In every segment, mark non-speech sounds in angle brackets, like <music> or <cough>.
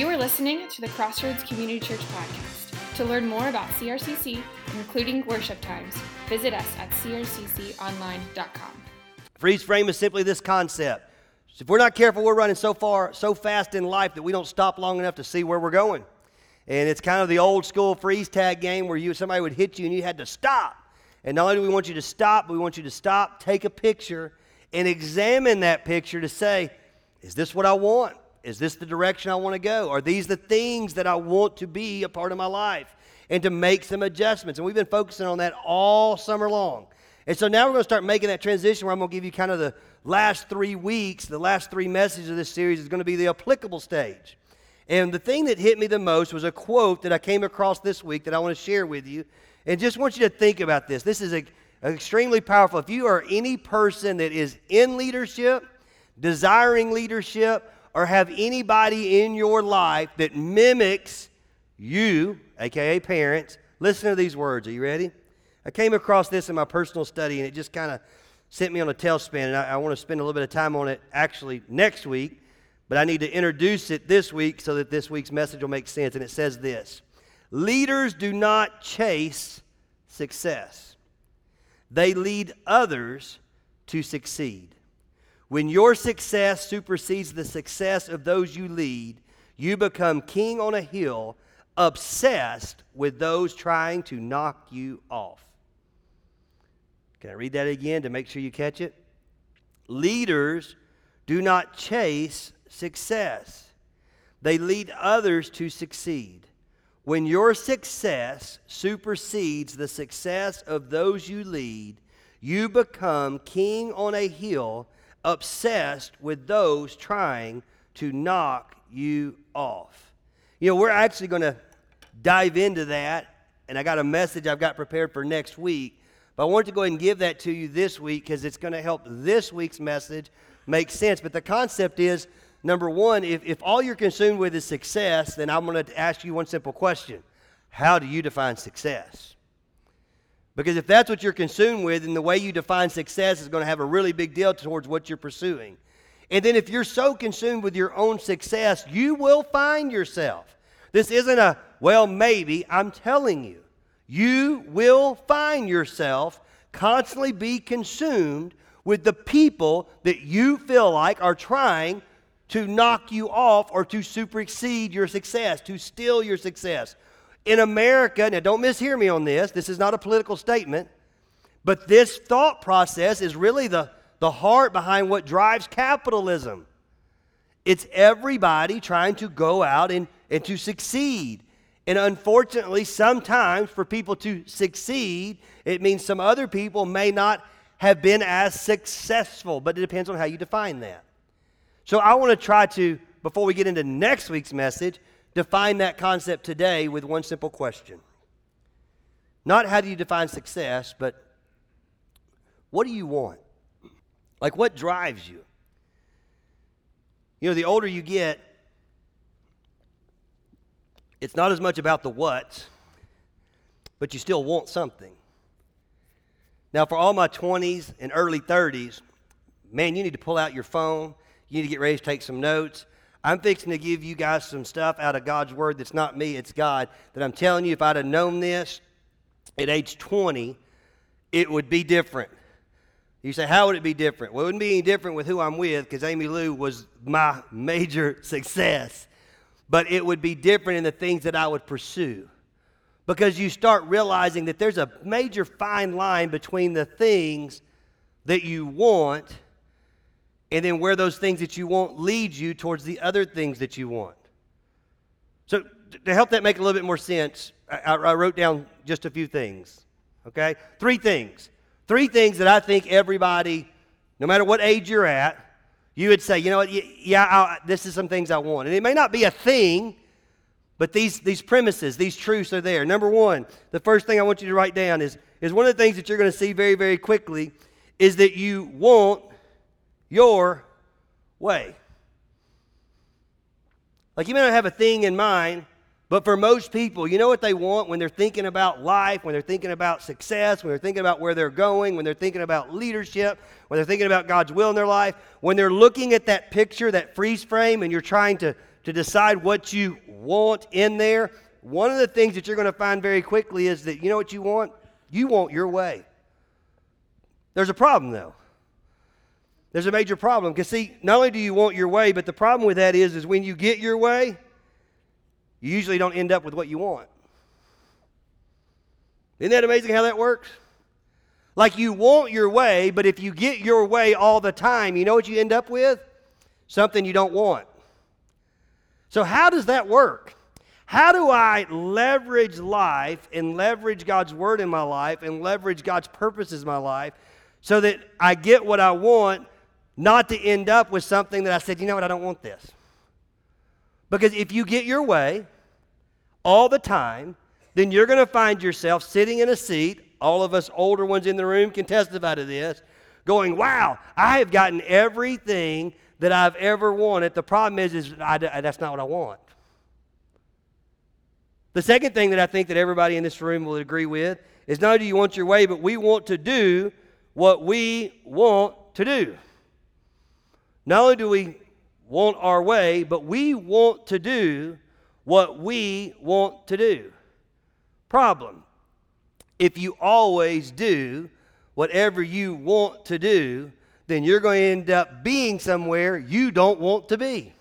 You are listening to the Crossroads Community Church podcast. To learn more about CRCC, including worship times, visit us at crcconline.com. Freeze frame is simply this concept. If we're not careful, we're running so far, so fast in life that we don't stop long enough to see where we're going. And it's kind of the old school freeze tag game where you somebody would hit you and you had to stop. And not only do we want you to stop, but we want you to stop, take a picture, and examine that picture to say, is this what I want? Is this the direction I want to go? Are these the things that I want to be a part of my life? And to make some adjustments. And we've been focusing on that all summer long. And so now we're going to start making that transition where I'm going to give you kind of the last three weeks, the last three messages of this series is going to be the applicable stage. And the thing that hit me the most was a quote that I came across this week that I want to share with you. And just want you to think about this. This is a, extremely powerful. If you are any person that is in leadership, desiring leadership, or have anybody in your life that mimics you, aka parents, listen to these words. Are you ready? I came across this in my personal study and it just kind of sent me on a tailspin. And I, I want to spend a little bit of time on it actually next week, but I need to introduce it this week so that this week's message will make sense. And it says this Leaders do not chase success, they lead others to succeed. When your success supersedes the success of those you lead, you become king on a hill, obsessed with those trying to knock you off. Can I read that again to make sure you catch it? Leaders do not chase success, they lead others to succeed. When your success supersedes the success of those you lead, you become king on a hill obsessed with those trying to knock you off. You know, we're actually going to dive into that, and I got a message I've got prepared for next week. But I wanted to go ahead and give that to you this week because it's going to help this week's message make sense. But the concept is number one, if, if all you're consumed with is success, then I'm going to ask you one simple question How do you define success? Because if that's what you're consumed with, then the way you define success is going to have a really big deal towards what you're pursuing. And then if you're so consumed with your own success, you will find yourself. This isn't a, well, maybe. I'm telling you, you will find yourself constantly be consumed with the people that you feel like are trying to knock you off or to supersede your success, to steal your success, in America, now don't mishear me on this, this is not a political statement, but this thought process is really the, the heart behind what drives capitalism. It's everybody trying to go out and, and to succeed. And unfortunately, sometimes for people to succeed, it means some other people may not have been as successful, but it depends on how you define that. So I want to try to, before we get into next week's message, define that concept today with one simple question. Not how do you define success, but what do you want? Like, what drives you? You know, the older you get, it's not as much about the what, but you still want something. Now, for all my 20s and early 30s, man, you need to pull out your phone. You need to get ready to take some notes. I'm fixing to give you guys some stuff out of God's Word that's not me, it's God. That I'm telling you, if I'd have known this at age 20, it would be different. You say, how would it be different? Well, it wouldn't be any different with who I'm with because Amy Lou was my <laughs> major success. But it would be different in the things that I would pursue. Because you start realizing that there's a major fine line between the things that you want and then where those things that you want lead you towards the other things that you want. So, to help that make a little bit more sense, I, I wrote down just a few things. Okay? Three things. Three things that I think everybody, no matter what age you're at, you would say, you know what, yeah, I, this is some things I want. And it may not be a thing, but these, these premises, these truths are there. Number one, the first thing I want you to write down is, is one of the things that you're going to see very, very quickly is that you want your way. Like you may not have a thing in mind, but for most people, you know what they want when they're thinking about life, when they're thinking about success, when they're thinking about where they're going, when they're thinking about leadership, when they're thinking about God's will in their life, when they're looking at that picture, that freeze frame, and you're trying to, to decide what you want in there, one of the things that you're going to find very quickly is that you know what you want? You want your way. There's a problem, though. There's a major problem because see, not only do you want your way, but the problem with that is, is when you get your way, you usually don't end up with what you want. Isn't that amazing how that works? Like you want your way, but if you get your way all the time, you know what you end up with? Something you don't want. So, how does that work? How do I leverage life and leverage God's word in my life and leverage God's purposes in my life so that I get what I want, not to end up with something that I said, you know what, I don't want this. Because if you get your way all the time, then you're going to find yourself sitting in a seat. All of us older ones in the room can testify to this, going, wow, I have gotten everything that I've ever wanted. The problem is, is I, that's not what I want. The second thing that I think that everybody in this room will agree with is not only do you want your way, but we want to do what we want to do. Not only do we want our way, but we want to do what we want to do. Problem if you always do whatever you want to do, then you're going to end up being somewhere you don't want to be.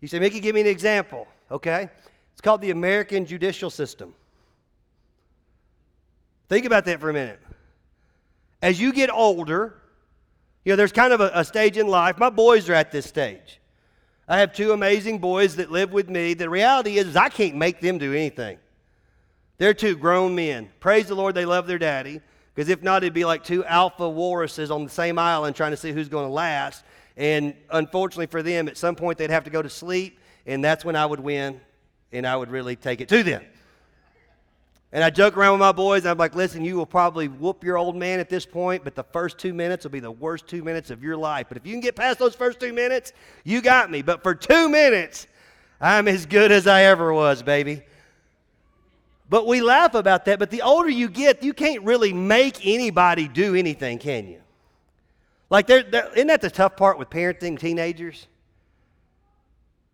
You say, Mickey, give me an example. Okay. It's called the American judicial system. Think about that for a minute. As you get older, you know, there's kind of a, a, stage in life. My boys are at this stage. I have two amazing boys that live with me. The reality is, is I can't make them do anything. They're two grown men. Praise the Lord, they love their daddy. Because if not, it'd be like two alpha walruses on the same island trying to see who's going to last. And unfortunately for them, at some point they'd have to go to sleep, and that's when I would win and I would really take it to them. And I joke around with my boys. I'm like, listen, you will probably whoop your old man at this point, but the first two minutes will be the worst two minutes of your life. But if you can get past those first two minutes, you got me. But for two minutes, I'm as good as I ever was, baby. But we laugh about that. But the older you get, you can't really make anybody do anything, can you? Like, they're, isn't that the tough part with parenting teenagers?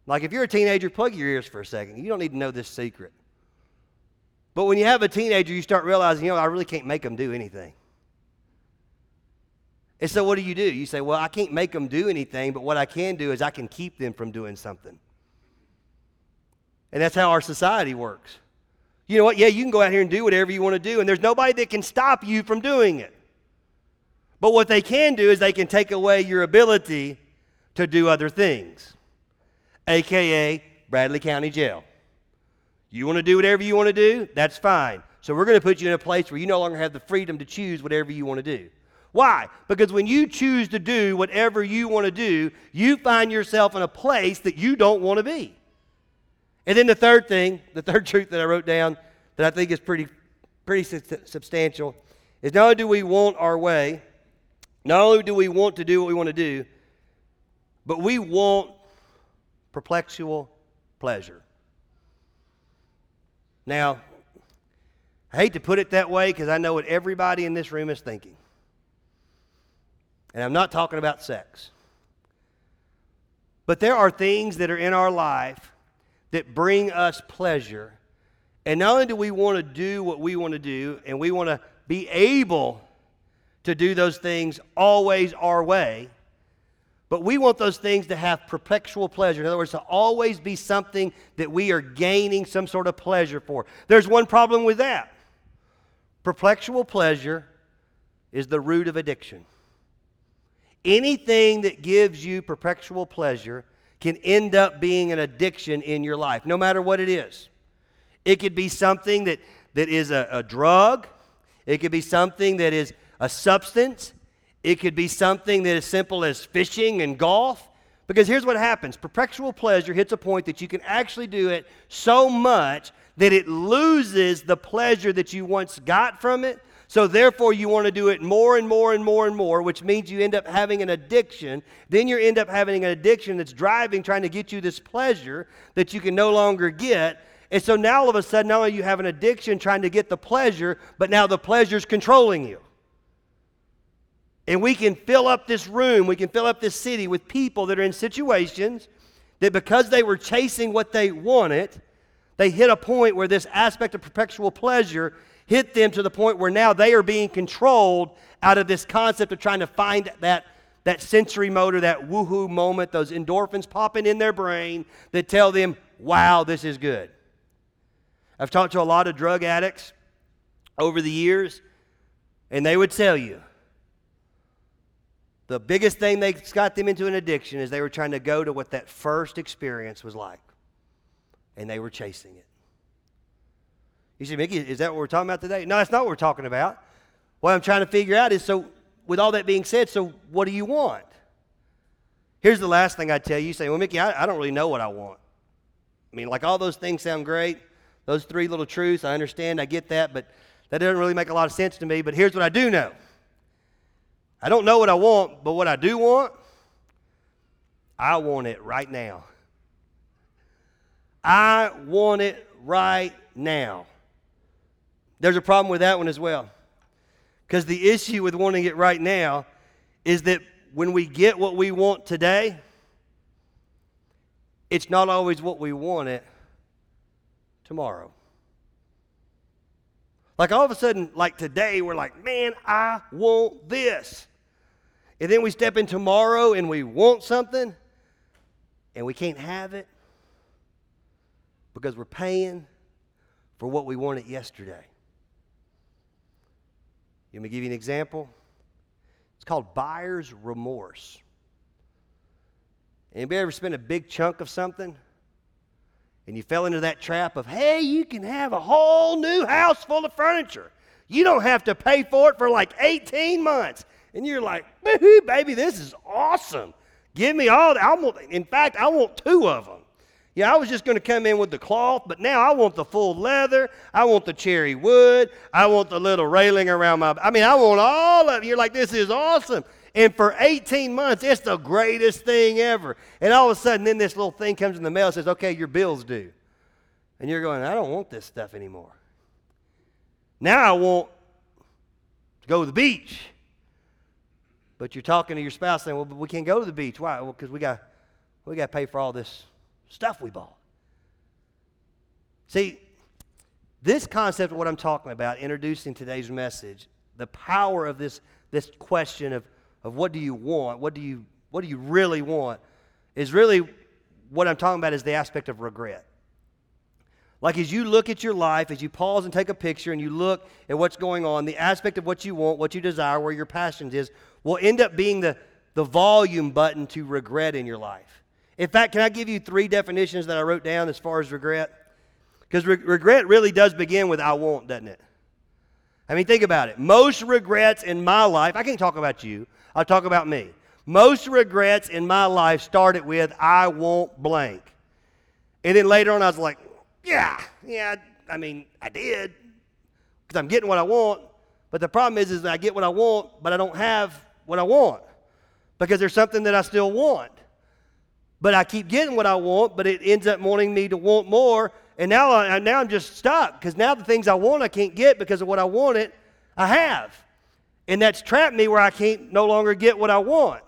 Like if you're a teenager, plug your ears for a second. You don't need to know this secret. But when you have a teenager, you start realizing, you know, I really can't make them do anything. And so what do you do? You say, well, I can't make them do anything, but what I can do is I can keep them from doing something. And that's how our society works. You know what? Yeah, you can go out here and do whatever you want to do, and there's nobody that can stop you from doing it. But what they can do is they can take away your ability to do other things aka Bradley County Jail. You want to do whatever you want to do? That's fine. So we're going to put you in a place where you no longer have the freedom to choose whatever you want to do. Why? Because when you choose to do whatever you want to do, you find yourself in a place that you don't want to be. And then the third thing, the third <laughs> truth that I wrote down that I think is pretty, pretty substantial is not only do we want our way, not only do we want to do what we want to do, but we want perpetual pleasure. Now, I hate to put it that way because I know what everybody in this room is thinking. And I'm not talking about sex. But there are things that are in our life that bring us pleasure. And not only do we want to do what we want to do, and we want to be able to do those things always our way, but we want those things to have perpetual pleasure. In other words, to always be something that we are gaining some sort of pleasure for. There's one problem with that. Perpetual pleasure is the root of addiction. Anything that gives you perpetual pleasure can end up being an addiction in your life, no matter what it is. It could be something that, that is a, a drug, it could be something that is a substance, it could be something that is simple as fishing and golf. Because here's what happens perpetual pleasure hits a point that you can actually do it so much that it loses the pleasure that you once got from it. So, therefore, you want to do it more and more and more and more, which means you end up having an addiction. Then you end up having an addiction that's driving, trying to get you this pleasure that you can no longer get. And so now all of a sudden, not only you have an addiction trying to get the pleasure, but now the pleasure is controlling you. And we can fill up this room, we can fill up this city with people that are in situations that because they were chasing what they wanted, they hit a point where this aspect of perpetual pleasure hit them to the point where now they are being controlled out of this concept of trying to find that, that sensory motor, that woohoo moment, those endorphins popping in their brain that tell them, wow, this is good. I've talked to a lot of drug addicts over the years, and they would tell you the biggest thing they got them into an addiction is they were trying to go to what that first experience was like, and they were chasing it. You say, Mickey, is that what we're talking about today? No, that's not what we're talking about. What I'm trying to figure out is so, with all that being said, so what do you want? Here's the last thing I tell you. You say, well, Mickey, I, I don't really know what I want. I mean, like all those things sound great. Those three little truths, I understand, I get that, but that doesn't really make a lot of sense to me. But here's what I do know I don't know what I want, but what I do want, I want it right now. I want it right now. There's a problem with that one as well. Because the issue with wanting it right now is that when we get what we want today, it's not always what we want it tomorrow. Like all of a sudden, like today, we're like, man, I want this. And then we step in tomorrow and we want something and we can't have it because we're paying for what we wanted yesterday. Let me give you an example. It's called buyer's remorse. Anybody ever spent a big chunk of something and you fell into that trap of, hey, you can have a whole new house full of furniture. You don't have to pay for it for like 18 months. And you're like, baby, this is awesome. Give me all that. I want, in fact, I want two of them. Yeah, I was just going to come in with the cloth, but now I want the full leather. I want the cherry wood. I want the little railing around my. I mean, I want all of. You're like, this is awesome. And for 18 months, it's the greatest thing ever. And all of a sudden, then this little thing comes in the mail and says, okay, your bill's due. And you're going, I don't want this stuff anymore. Now I want to go to the beach. But you're talking to your spouse saying, well, but we can't go to the beach. Why? Well, because we got, we got to pay for all this stuff we bought. See, this concept of what I'm talking about, introducing today's message, the power of this, this question of of what do you want, what do you, what do you really want, is really what I'm talking about is the aspect of regret. Like as you look at your life, as you pause and take a picture and you look at what's going on, the aspect of what you want, what you desire, where your passions is, will end up being the, the volume button to regret in your life. In fact, can I give you three definitions that I wrote down as far as regret? Because re- regret really does begin with I want, doesn't it? I mean, think about it. Most regrets in my life, I can't talk about you, I'll talk about me. Most regrets in my life started with, I won't blank. And then later on, I was like, yeah, yeah, I mean, I did because I'm getting what I want. But the problem is, is I get what I want, but I don't have what I want because there's something that I still want. But I keep getting what I want, but it ends up wanting me to want more. And now, I, now I'm just stuck because now the things I want I can't get because of what I wanted, I have. And that's trapped me where I can't no longer get what I want.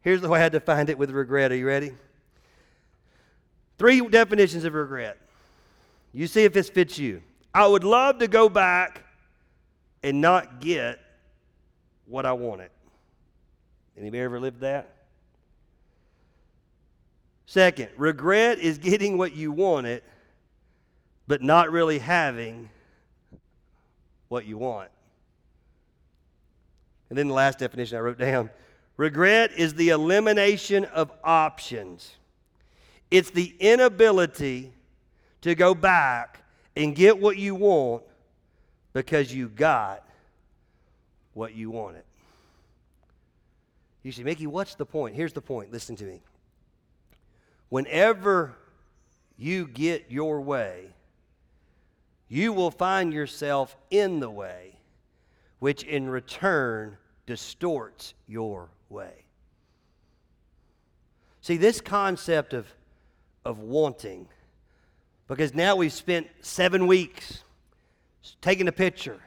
Here's the way I defined it with regret. Are you ready? Three definitions of regret. You see if this fits you. I would love to go back and not get what I wanted. Anybody ever lived that? Second, regret is getting what you wanted, but not really having what you want. And then the last definition I wrote down regret is the elimination of options, it's the inability to go back and get what you want because you got what you wanted. You say, Mickey, what's the point? Here's the point. Listen to me. Whenever you get your way, you will find yourself in the way which in return distorts your way. See, this concept of, of wanting, because now we've spent seven weeks taking a picture,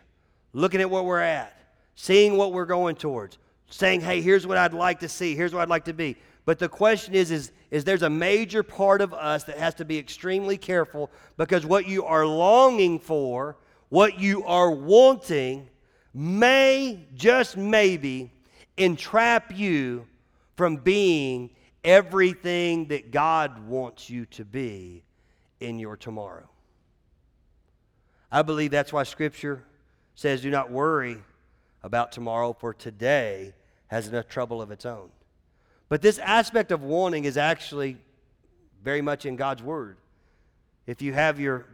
looking at what we're at, seeing what we're going towards, saying, hey, here's what I'd like to see, here's what I'd like to be. But the question is, is, is there's a major part of us that has to be extremely careful because what you are longing for, what you are wanting, may, just maybe, entrap you from being everything that God wants you to be in your tomorrow. I believe that's why Scripture says, Do not worry about tomorrow, for today has enough trouble of its own. But this aspect of warning is actually very much in God's Word. If you have your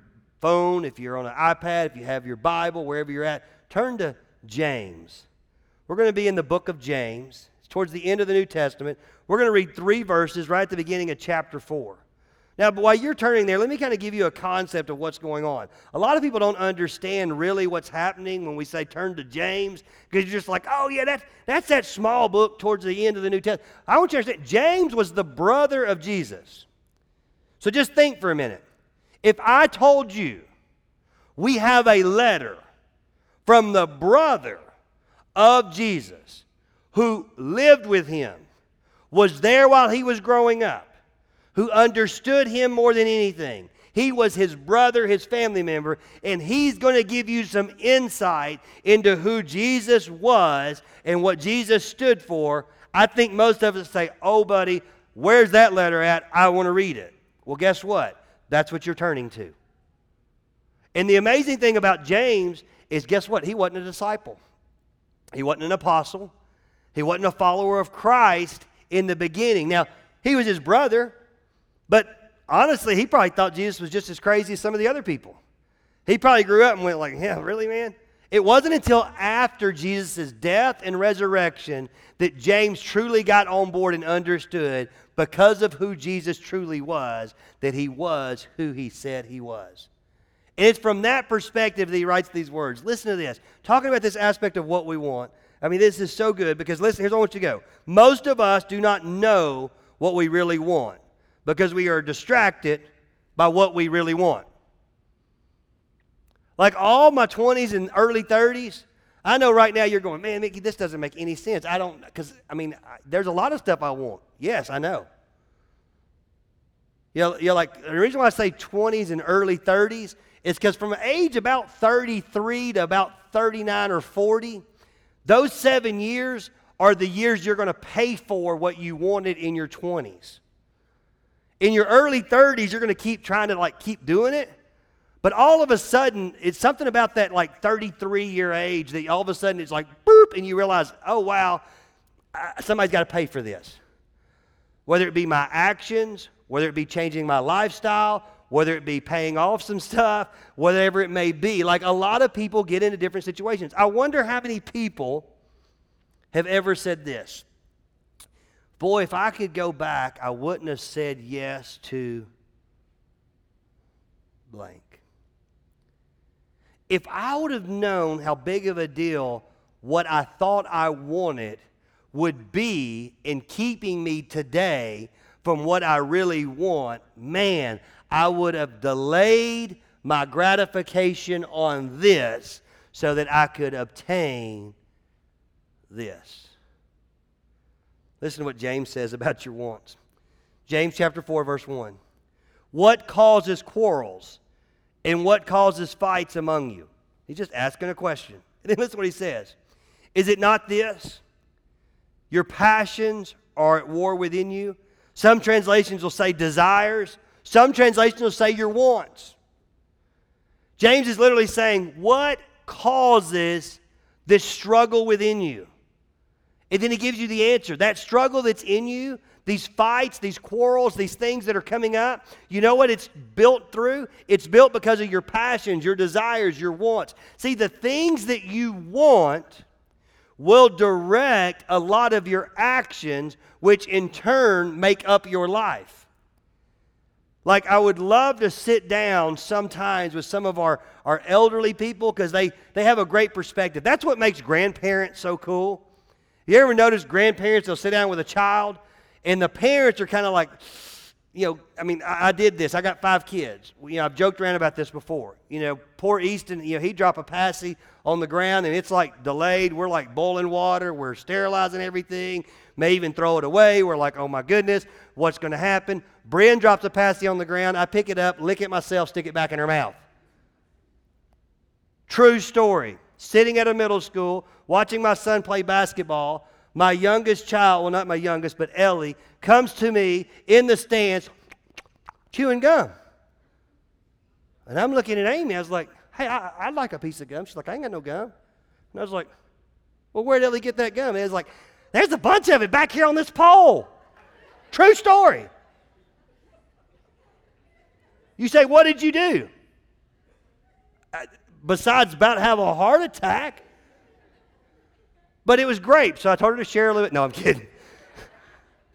phone, if you're on an iPad, if you have your Bible, wherever you're at, turn to James. We're going to be in the book of James. It's towards the end of the New Testament. We're going to read three verses right at the beginning of chapter 4. Now, while you're turning there, let me kind of give you a concept of what's going on. A lot of people don't understand really what's happening when we say turn to James, because you're just like, oh, yeah, that's, that's that small book towards the end of the New Testament. I want you to understand, James was the brother of Jesus. So just think for a minute. If I told you we have a letter from the brother of Jesus who lived with him, was there while he was growing up, who understood him more than anything. He was his brother, his family member, and he's going to give you some insight into who Jesus was and what Jesus stood for. I think most of us say, Oh, buddy, where's that letter at? I want to read it. Well, guess what? That's what you're turning to. And the amazing thing about James is guess what? He wasn't a disciple, he wasn't an apostle, he wasn't a follower of Christ in the beginning. Now, he was his brother, but honestly, he probably thought Jesus was just as crazy as some of the other people. He probably grew up and went like, "Yeah, really, man." It wasn't until after Jesus' death and resurrection that James truly got on board and understood because of who Jesus truly was that he was who he said he was. And it's from that perspective that he writes these words. Listen to this. Talking about this aspect of what we want. I mean, this is so good because listen, here's where I want you to go. Most of us do not know what we really want because we are distracted by what we really want. Like all my 20s and early 30s, I know right now you're going, man, Mickey, this doesn't make any sense. I don't, because, I mean, there's a lot of stuff I want. Yes, I know. You know, you're like, the reason why I say 20s and early 30s is because from age about 33 to about 39 or 40, those seven years are the years you're going to pay for what you wanted in your 20s. In your early 30s, you're going to keep trying to like keep doing it. But all of a sudden, it's something about that like 33 year age that all of a sudden it's like boop, and you realize, oh wow, somebody's got to pay for this. Whether it be my actions, whether it be changing my lifestyle, whether it be paying off some stuff, whatever it may be. Like a lot of people get into different situations. I wonder how many people have ever said this Boy, if I could go back, I wouldn't have said yes to blank. If I would have known how big of a deal what I thought I wanted would be in keeping me today from what I really want, man, I would have delayed my gratification on this so that I could obtain this. Listen to what James says about your wants. James chapter 4, verse 1. What causes quarrels and what causes fights among you? He's just asking a question. <laughs> And then listen what he says. Is it not this? Your passions are at war within you. Some translations will say desires, some translations will say your wants. James is literally saying, What causes this struggle within you? And then he gives you the answer. That struggle that's in you, these fights, these quarrels, these things that are coming up, you know what it's built through? It's built because of your passions, your desires, your wants. See, the things that you want will direct a lot of your actions, which in turn make up your life. Like, I would love to sit down sometimes with some of our, our elderly people because they, they have a great perspective. That's what makes grandparents so cool you ever notice grandparents, they'll sit down with a child, and the parents are kind of like, you know, I mean, I, I, did this. I got five kids. You know, I've joked around about this before. You know, poor Easton, you know, he drop a passy on the ground and it's like delayed. We're like boiling water. We're sterilizing everything. May even throw it away. We're like, oh my goodness, what's going to happen? Bryn drops a passy on the ground. I pick it up, lick it myself, stick it back in her mouth. True story. Sitting at a middle school, watching my son play basketball my youngest child, well, not my youngest, but Ellie, comes to me in the stands chewing gum. And I'm looking at Amy. I was like, hey, I, would like a piece of gum. She's like, I ain't got no gum. And I was like, well, where'd Ellie get that gum? And it was like, there's a bunch of it back here on this pole. True story. You say, what did you do? Uh, besides about have a heart attack, but it was great. So I told her to share a little bit. No, I'm kidding. <laughs>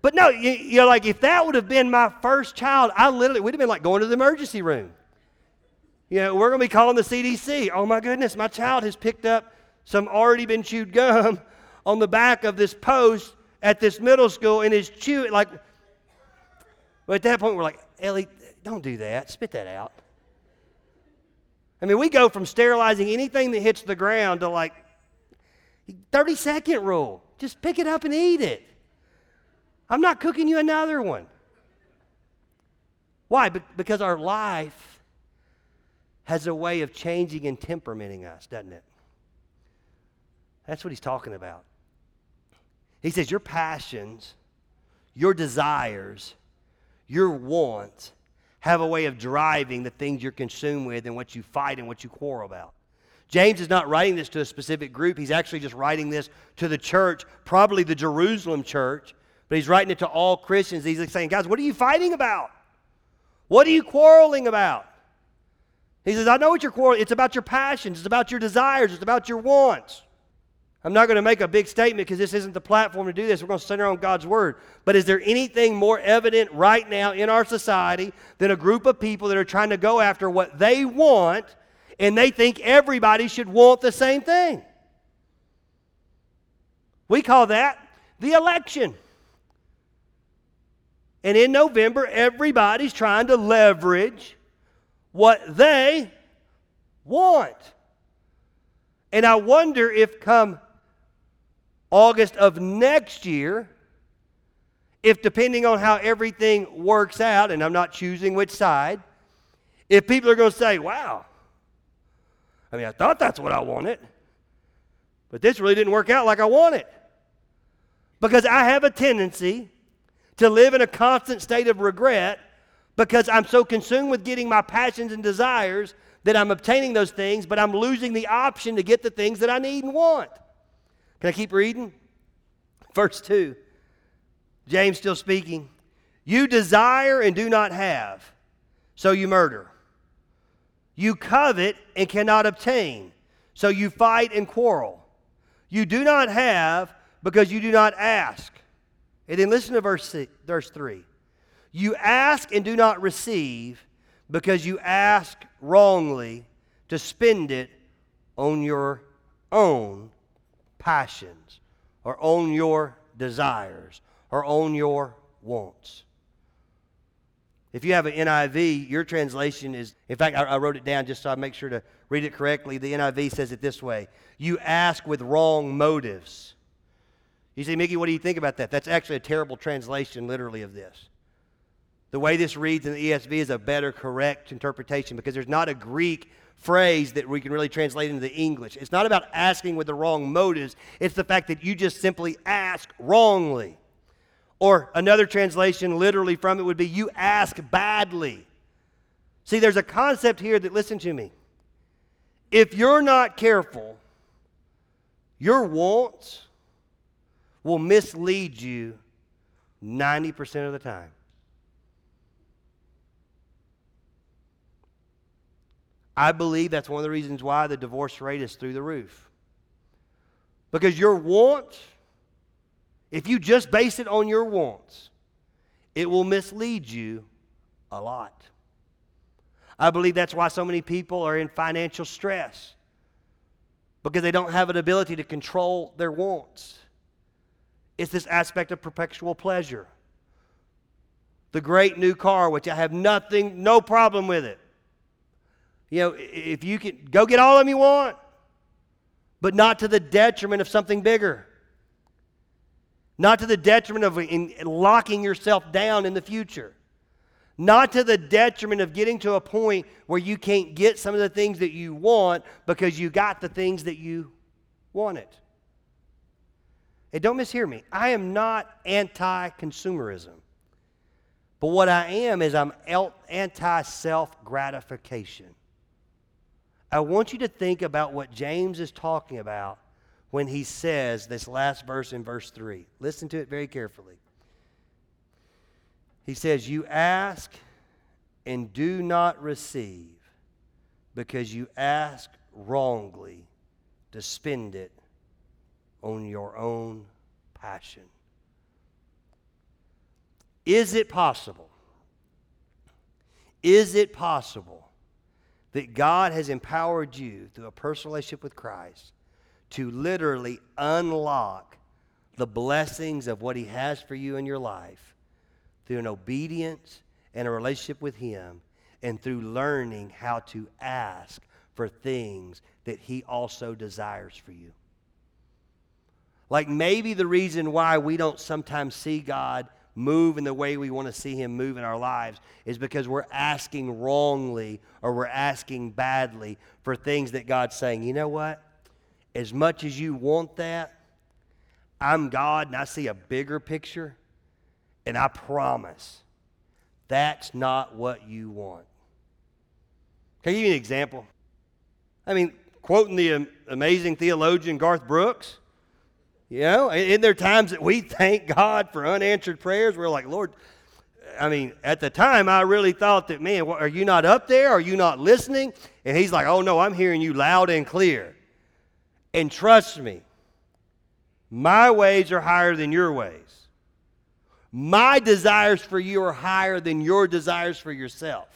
But no, you, you know, like if that would have been my first child, I literally would have been like going to the emergency room. You know, we're going to be calling the CDC. Oh my goodness, my child has picked up some already been chewed gum <laughs> on the back of this post at this middle school and is chewing like. But at that point, we're like, Ellie, don't do that. Spit that out. I mean, we go from sterilizing anything that hits the ground to like 30 second rule. Just pick it up and eat it. I'm not cooking you another one. Why? Because our life has a way of changing and temperamenting us, doesn't it? That's what he's talking about. He says, Your passions, your desires, your wants have a way of driving the things you're consumed with and what you fight and what you quarrel about. James is not writing this to a specific group. He's actually just writing this to the church, probably the Jerusalem church, but he's writing it to all Christians. He's saying, guys, what are you fighting about? What are you quarreling about? He says, I know what you're quarreling. It's about your passions, it's about your desires, it's about your wants. I'm not going to make a big statement because this isn't the platform to do this. We're going to center on God's word. But is there anything more evident right now in our society than a group of people that are trying to go after what they want and they think everybody should want the same thing. We call that the election. And in November, everybody's trying to leverage what they want. And I wonder if come August of next year, if depending on how everything works out, and I'm not choosing which side, if people are going to say, wow, I mean, I thought that's what I wanted, but this really didn't work out like I wanted. Because I have a tendency to live in a constant state of regret because I'm so consumed with getting my passions and desires that I'm obtaining those things, but I'm losing the option to get the things that I need and want. Can I keep reading? Verse 2. James still speaking. You desire and do not have, so you murder. You covet and cannot obtain, so you fight and quarrel. You do not have because you do not ask. And then listen to verse, six, verse 3. You ask and do not receive because you ask wrongly to spend it on your own passions or on your desires or on your wants. If you have an NIV, your translation is, in fact, I, I, wrote it down just so I make sure to read it correctly. The NIV says it this way You ask with wrong motives. You say, Mickey, what do you think about that? That's actually a terrible translation, literally, of this. The way this reads in the ESV is a better, correct interpretation because there's not a Greek phrase that we can really translate into the English. It's not about asking with the wrong motives, it's the fact that you just simply ask wrongly. Or another translation, literally from it, would be you ask badly. See, there's a concept here that, listen to me. If you're not careful, your wants will mislead you 90% of the time. I believe that's one of the reasons why the divorce rate is through the roof. Because your wants if you just base it on your wants, it will mislead you a lot. I believe that's why so many people are in financial stress because they don't have an ability to control their wants. It's this aspect of perpetual pleasure. the great new car, which I have nothing, no problem with it. You know, if you can go get all of them you want, but not to the detriment of something bigger. Not to the detriment of locking yourself down in the future. Not to the detriment of getting to a point where you can't get some of the things that you want because you got the things that you wanted. And don't mishear me. I am not anti consumerism. But what I am is I'm anti self gratification. I want you to think about what James is talking about when he says this last verse in verse 3. Listen to it very carefully. He says, You ask and do not receive because you ask wrongly to spend it on your own passion. Is it possible? Is it possible that God has empowered you through a personal relationship with Christ to literally unlock the blessings of what He has for you in your life through an obedience and a relationship with Him and through learning how to ask for things that He also desires for you. Like maybe the reason why we don't sometimes see God move in the way we want to see him move in our lives is because we're asking wrongly or we're asking badly for things that God's saying, you know what? As much as you want that, I'm God and I see a bigger picture, and I promise that's not what you want. Can I give you an example? I mean, quoting the amazing theologian Garth Brooks, you know, in there times that we thank God for unanswered prayers? We're like, Lord, I mean, at the time, I really thought that, man, are you not up there? Are you not listening? And he's like, oh, no, I'm hearing you loud and clear. And trust me, my ways are higher than your ways. My desires for you are higher than your desires for yourself.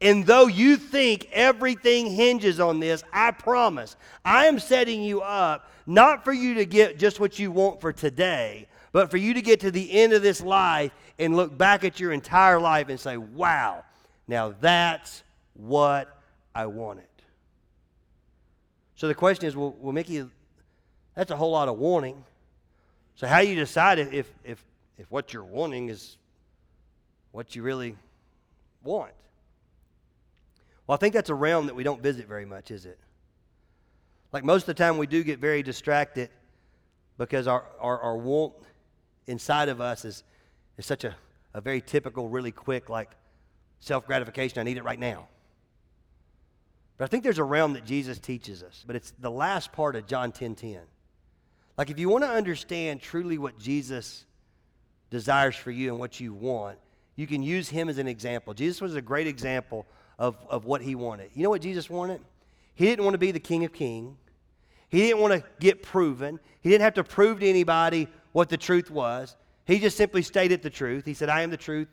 And though you think everything hinges on this, I promise I am setting you up not for you to get just what you want for today, but for you to get to the end of this life and look back at your entire life and say, wow, now that's what I wanted. So the question is, well, well Mickey, that's a whole lot of wanting. So how do you decide if, if, if what you're wanting is what you really want? Well, I think that's a realm that we don't visit very much, is it? Like most of the time, we do get very distracted because our, our, our want inside of us is, is such a, a very typical, really quick, like self gratification. I need it right now. But I think there's a realm that Jesus teaches us, but it's the last part of John 10 10. Like, if you want to understand truly what Jesus desires for you and what you want, you can use him as an example. Jesus was a great example of, of what he wanted. You know what Jesus wanted? He didn't want to be the King of Kings. He didn't want to get proven. He didn't have to prove to anybody what the truth was. He just simply stated the truth. He said, I am the truth.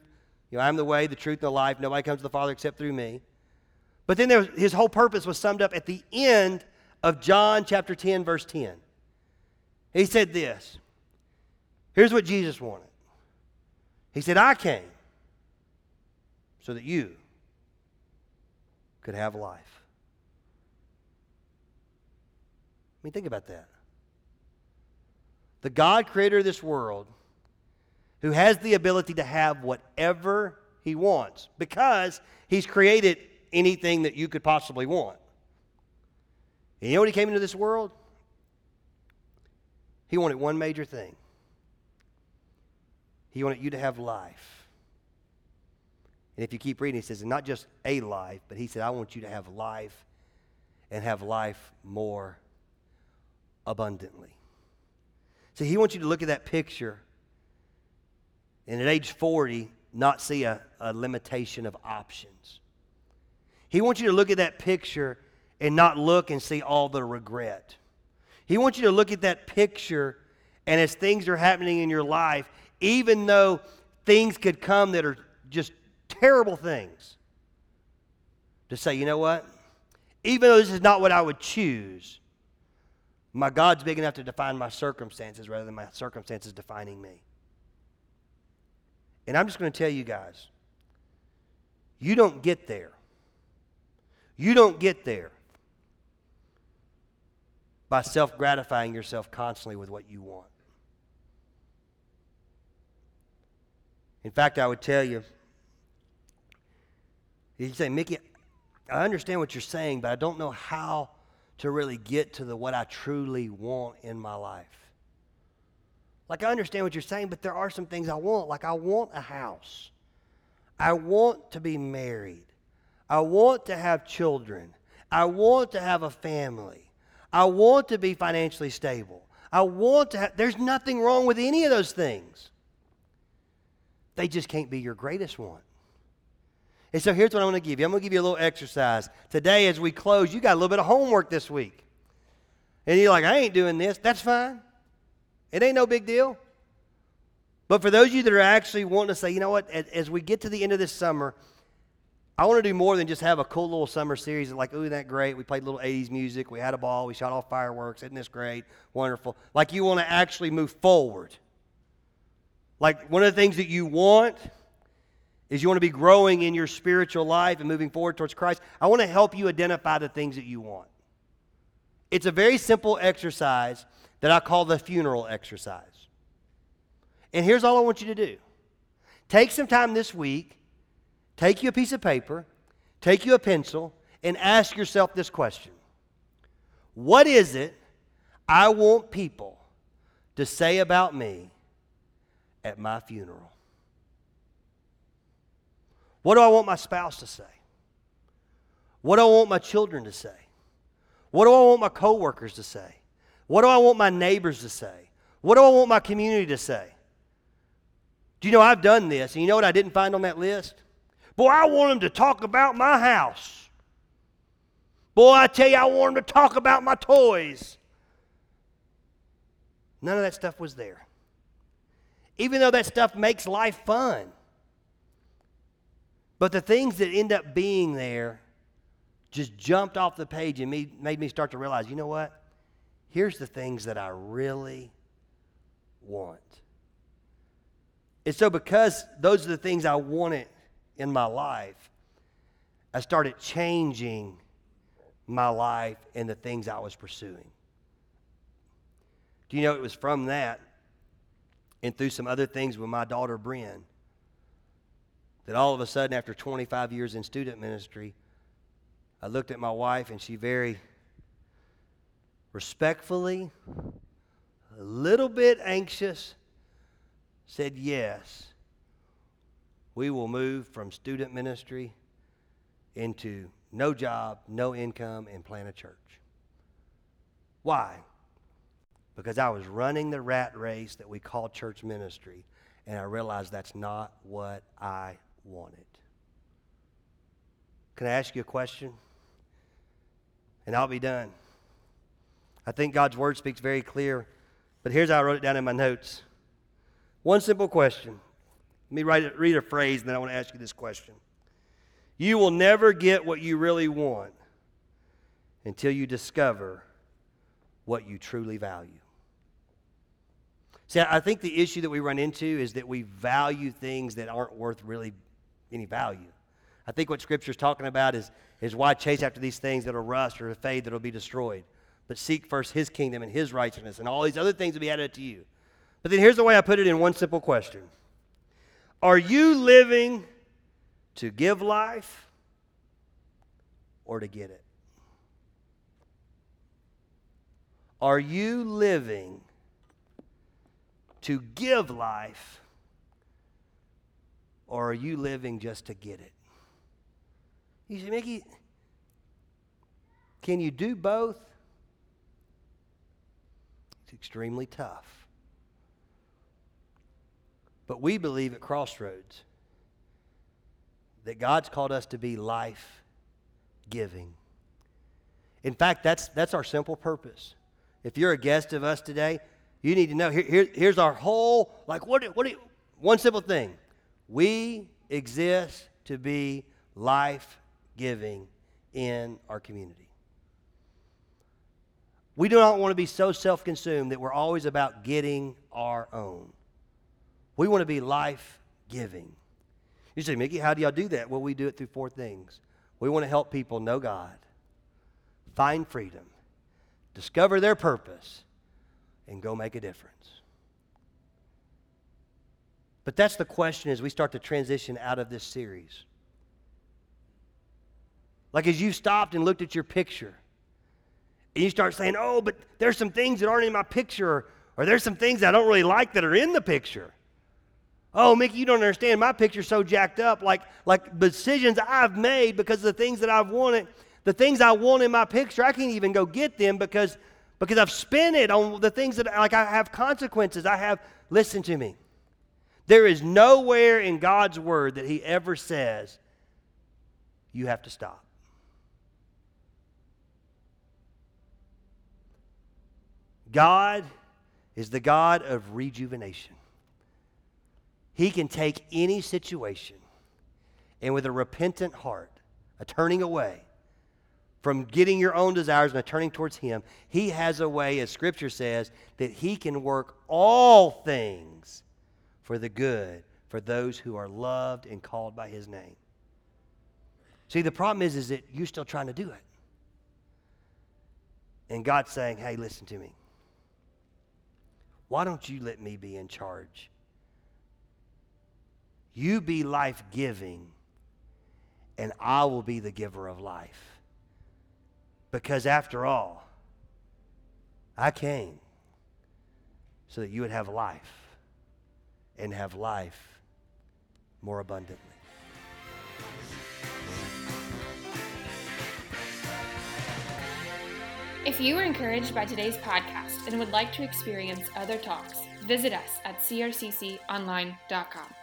You know, I am the way, the truth, and the life. Nobody comes to the Father except through me. But then was, his whole purpose was summed up at the end of John chapter 10, verse 10. He said this. Here's what Jesus wanted. He said, I came so that you could have life. I mean, think about that. The God creator of this world, who has the ability to have whatever he wants because he's created anything that you could possibly want. And you know what he came into this world? He wanted one major thing. He wanted you to have life. And if you keep reading, he says, and not just a life, but he said, I want you to have life and have life more abundantly. See, he wants you to look at that picture and at age 40, not see a, a limitation of options. He wants you to look at that picture and not look and see all the regret. He wants you to look at that picture and as things are happening in your life, even though things could come that are just terrible things, to say, you know what? Even though this is not what I would choose, my God's big enough to define my circumstances rather than my circumstances defining me. And I'm just going to tell you guys you don't get there. You don't get there by self gratifying yourself constantly with what you want. In fact, I would tell you, you say, Mickey, I understand what you're saying, but I don't know how to really get to the what I truly want in my life. Like I understand what you're saying, but there are some things I want. Like I want a house. I want to be married. I want to have children. I want to have a family. I want to be financially stable. I want to have, there's nothing wrong with any of those things. They just can't be your greatest one. And so here's what I'm going to give you I'm going to give you a little exercise. Today, as we close, you got a little bit of homework this week. And you're like, I ain't doing this. That's fine. It ain't no big deal. But for those of you that are actually wanting to say, you know what, as, as we get to the end of this summer, I want to do more than just have a cool little summer series. Like, ooh, that great. We played little 80s music. We had a ball. We shot off fireworks. Isn't this great? Wonderful. Like, you want to actually move forward. Like, one of the things that you want is you want to be growing in your spiritual life and moving forward towards Christ. I want to help you identify the things that you want. It's a very simple exercise that I call the funeral exercise. And here's all I want you to do take some time this week Take you a piece of paper, take you a pencil, and ask yourself this question What is it I want people to say about me at my funeral? What do I want my spouse to say? What do I want my children to say? What do I want my coworkers to say? What do I want my neighbors to say? What do I want my community to say? Do you know I've done this? And you know what I didn't find on that list? Boy, I want them to talk about my house. Boy, I tell you, I want them to talk about my toys. None of that stuff was there. Even though that stuff makes life fun. But the things that end up being there just jumped off the page and made me start to realize you know what? Here's the things that I really want. And so, because those are the things I wanted in my life, I started changing my life and the things I was pursuing. Do you know it was from that and through some other things with my daughter Bryn that all of a sudden, after 25 years in student ministry, I looked at my wife and she very respectfully, a little bit anxious, said yes we will move from student ministry into no job, no income, and plant a church. Why? Because I was running the rat race that we call church ministry, and I realized that's not what I wanted. Can I ask you a question? And I'll be done. I think God's word speaks very clear, but here's how I wrote it down in my notes. One simple question let me write, read a phrase, and then I want to ask you this question. You will never get what you really want until you discover what you truly value. See, I think the issue that we run into is that we value things that aren't worth really any value. I think what Scripture is talking about is, is why chase after these things that will rust or fade that will be destroyed. But seek first His kingdom and His righteousness, and all these other things will be added to you. But then here's the way I put it in one simple question are you living to give life or to get it? Are you living to give life or are you living just to get it? You say, Mickey, can you do both? It's extremely tough. But we believe at Crossroads that God's called us to be life giving. In fact, that's, that's our simple purpose. If you're a guest of us today, you need to know here, here, here's our whole, like, what, what, do you one simple thing. We exist to be life giving in our community. We do not want to be so self consumed that we're always about getting our own. We want to be life giving. You say, Mickey, how do y'all do that? Well, we do it through four things. We want to help people know God, find freedom, discover their purpose, and go make a difference. But that's the question as we start to transition out of this series. Like as you stopped and looked at your picture, and you start saying, oh, but there's some things that aren't in my picture, or there's some things I don't really like that are in the picture. Oh, Mickey, you don't understand. My picture's so jacked up. Like, like decisions I've made because of the things that I've wanted, the things I want in my picture, I can't even go get them because, because I've spent it on the things that, like, I have consequences. I have, listen to me. There is nowhere in God's word that He ever says you have to stop. God is the God of rejuvenation. He can take any situation and with a repentant heart, a turning away from getting your own desires and a turning towards Him, He has a way, as Scripture says, that He can work all things for the good for those who are loved and called by His name. See, the problem is, is that you're still trying to do it. And God's saying, hey, listen to me. Why don't you let me be in charge? You be life giving, and I will be the giver of life. Because after all, I came so that you would have life and have life more abundantly. If you were encouraged by today's podcast and would like to experience other talks, visit us at crcconline.com.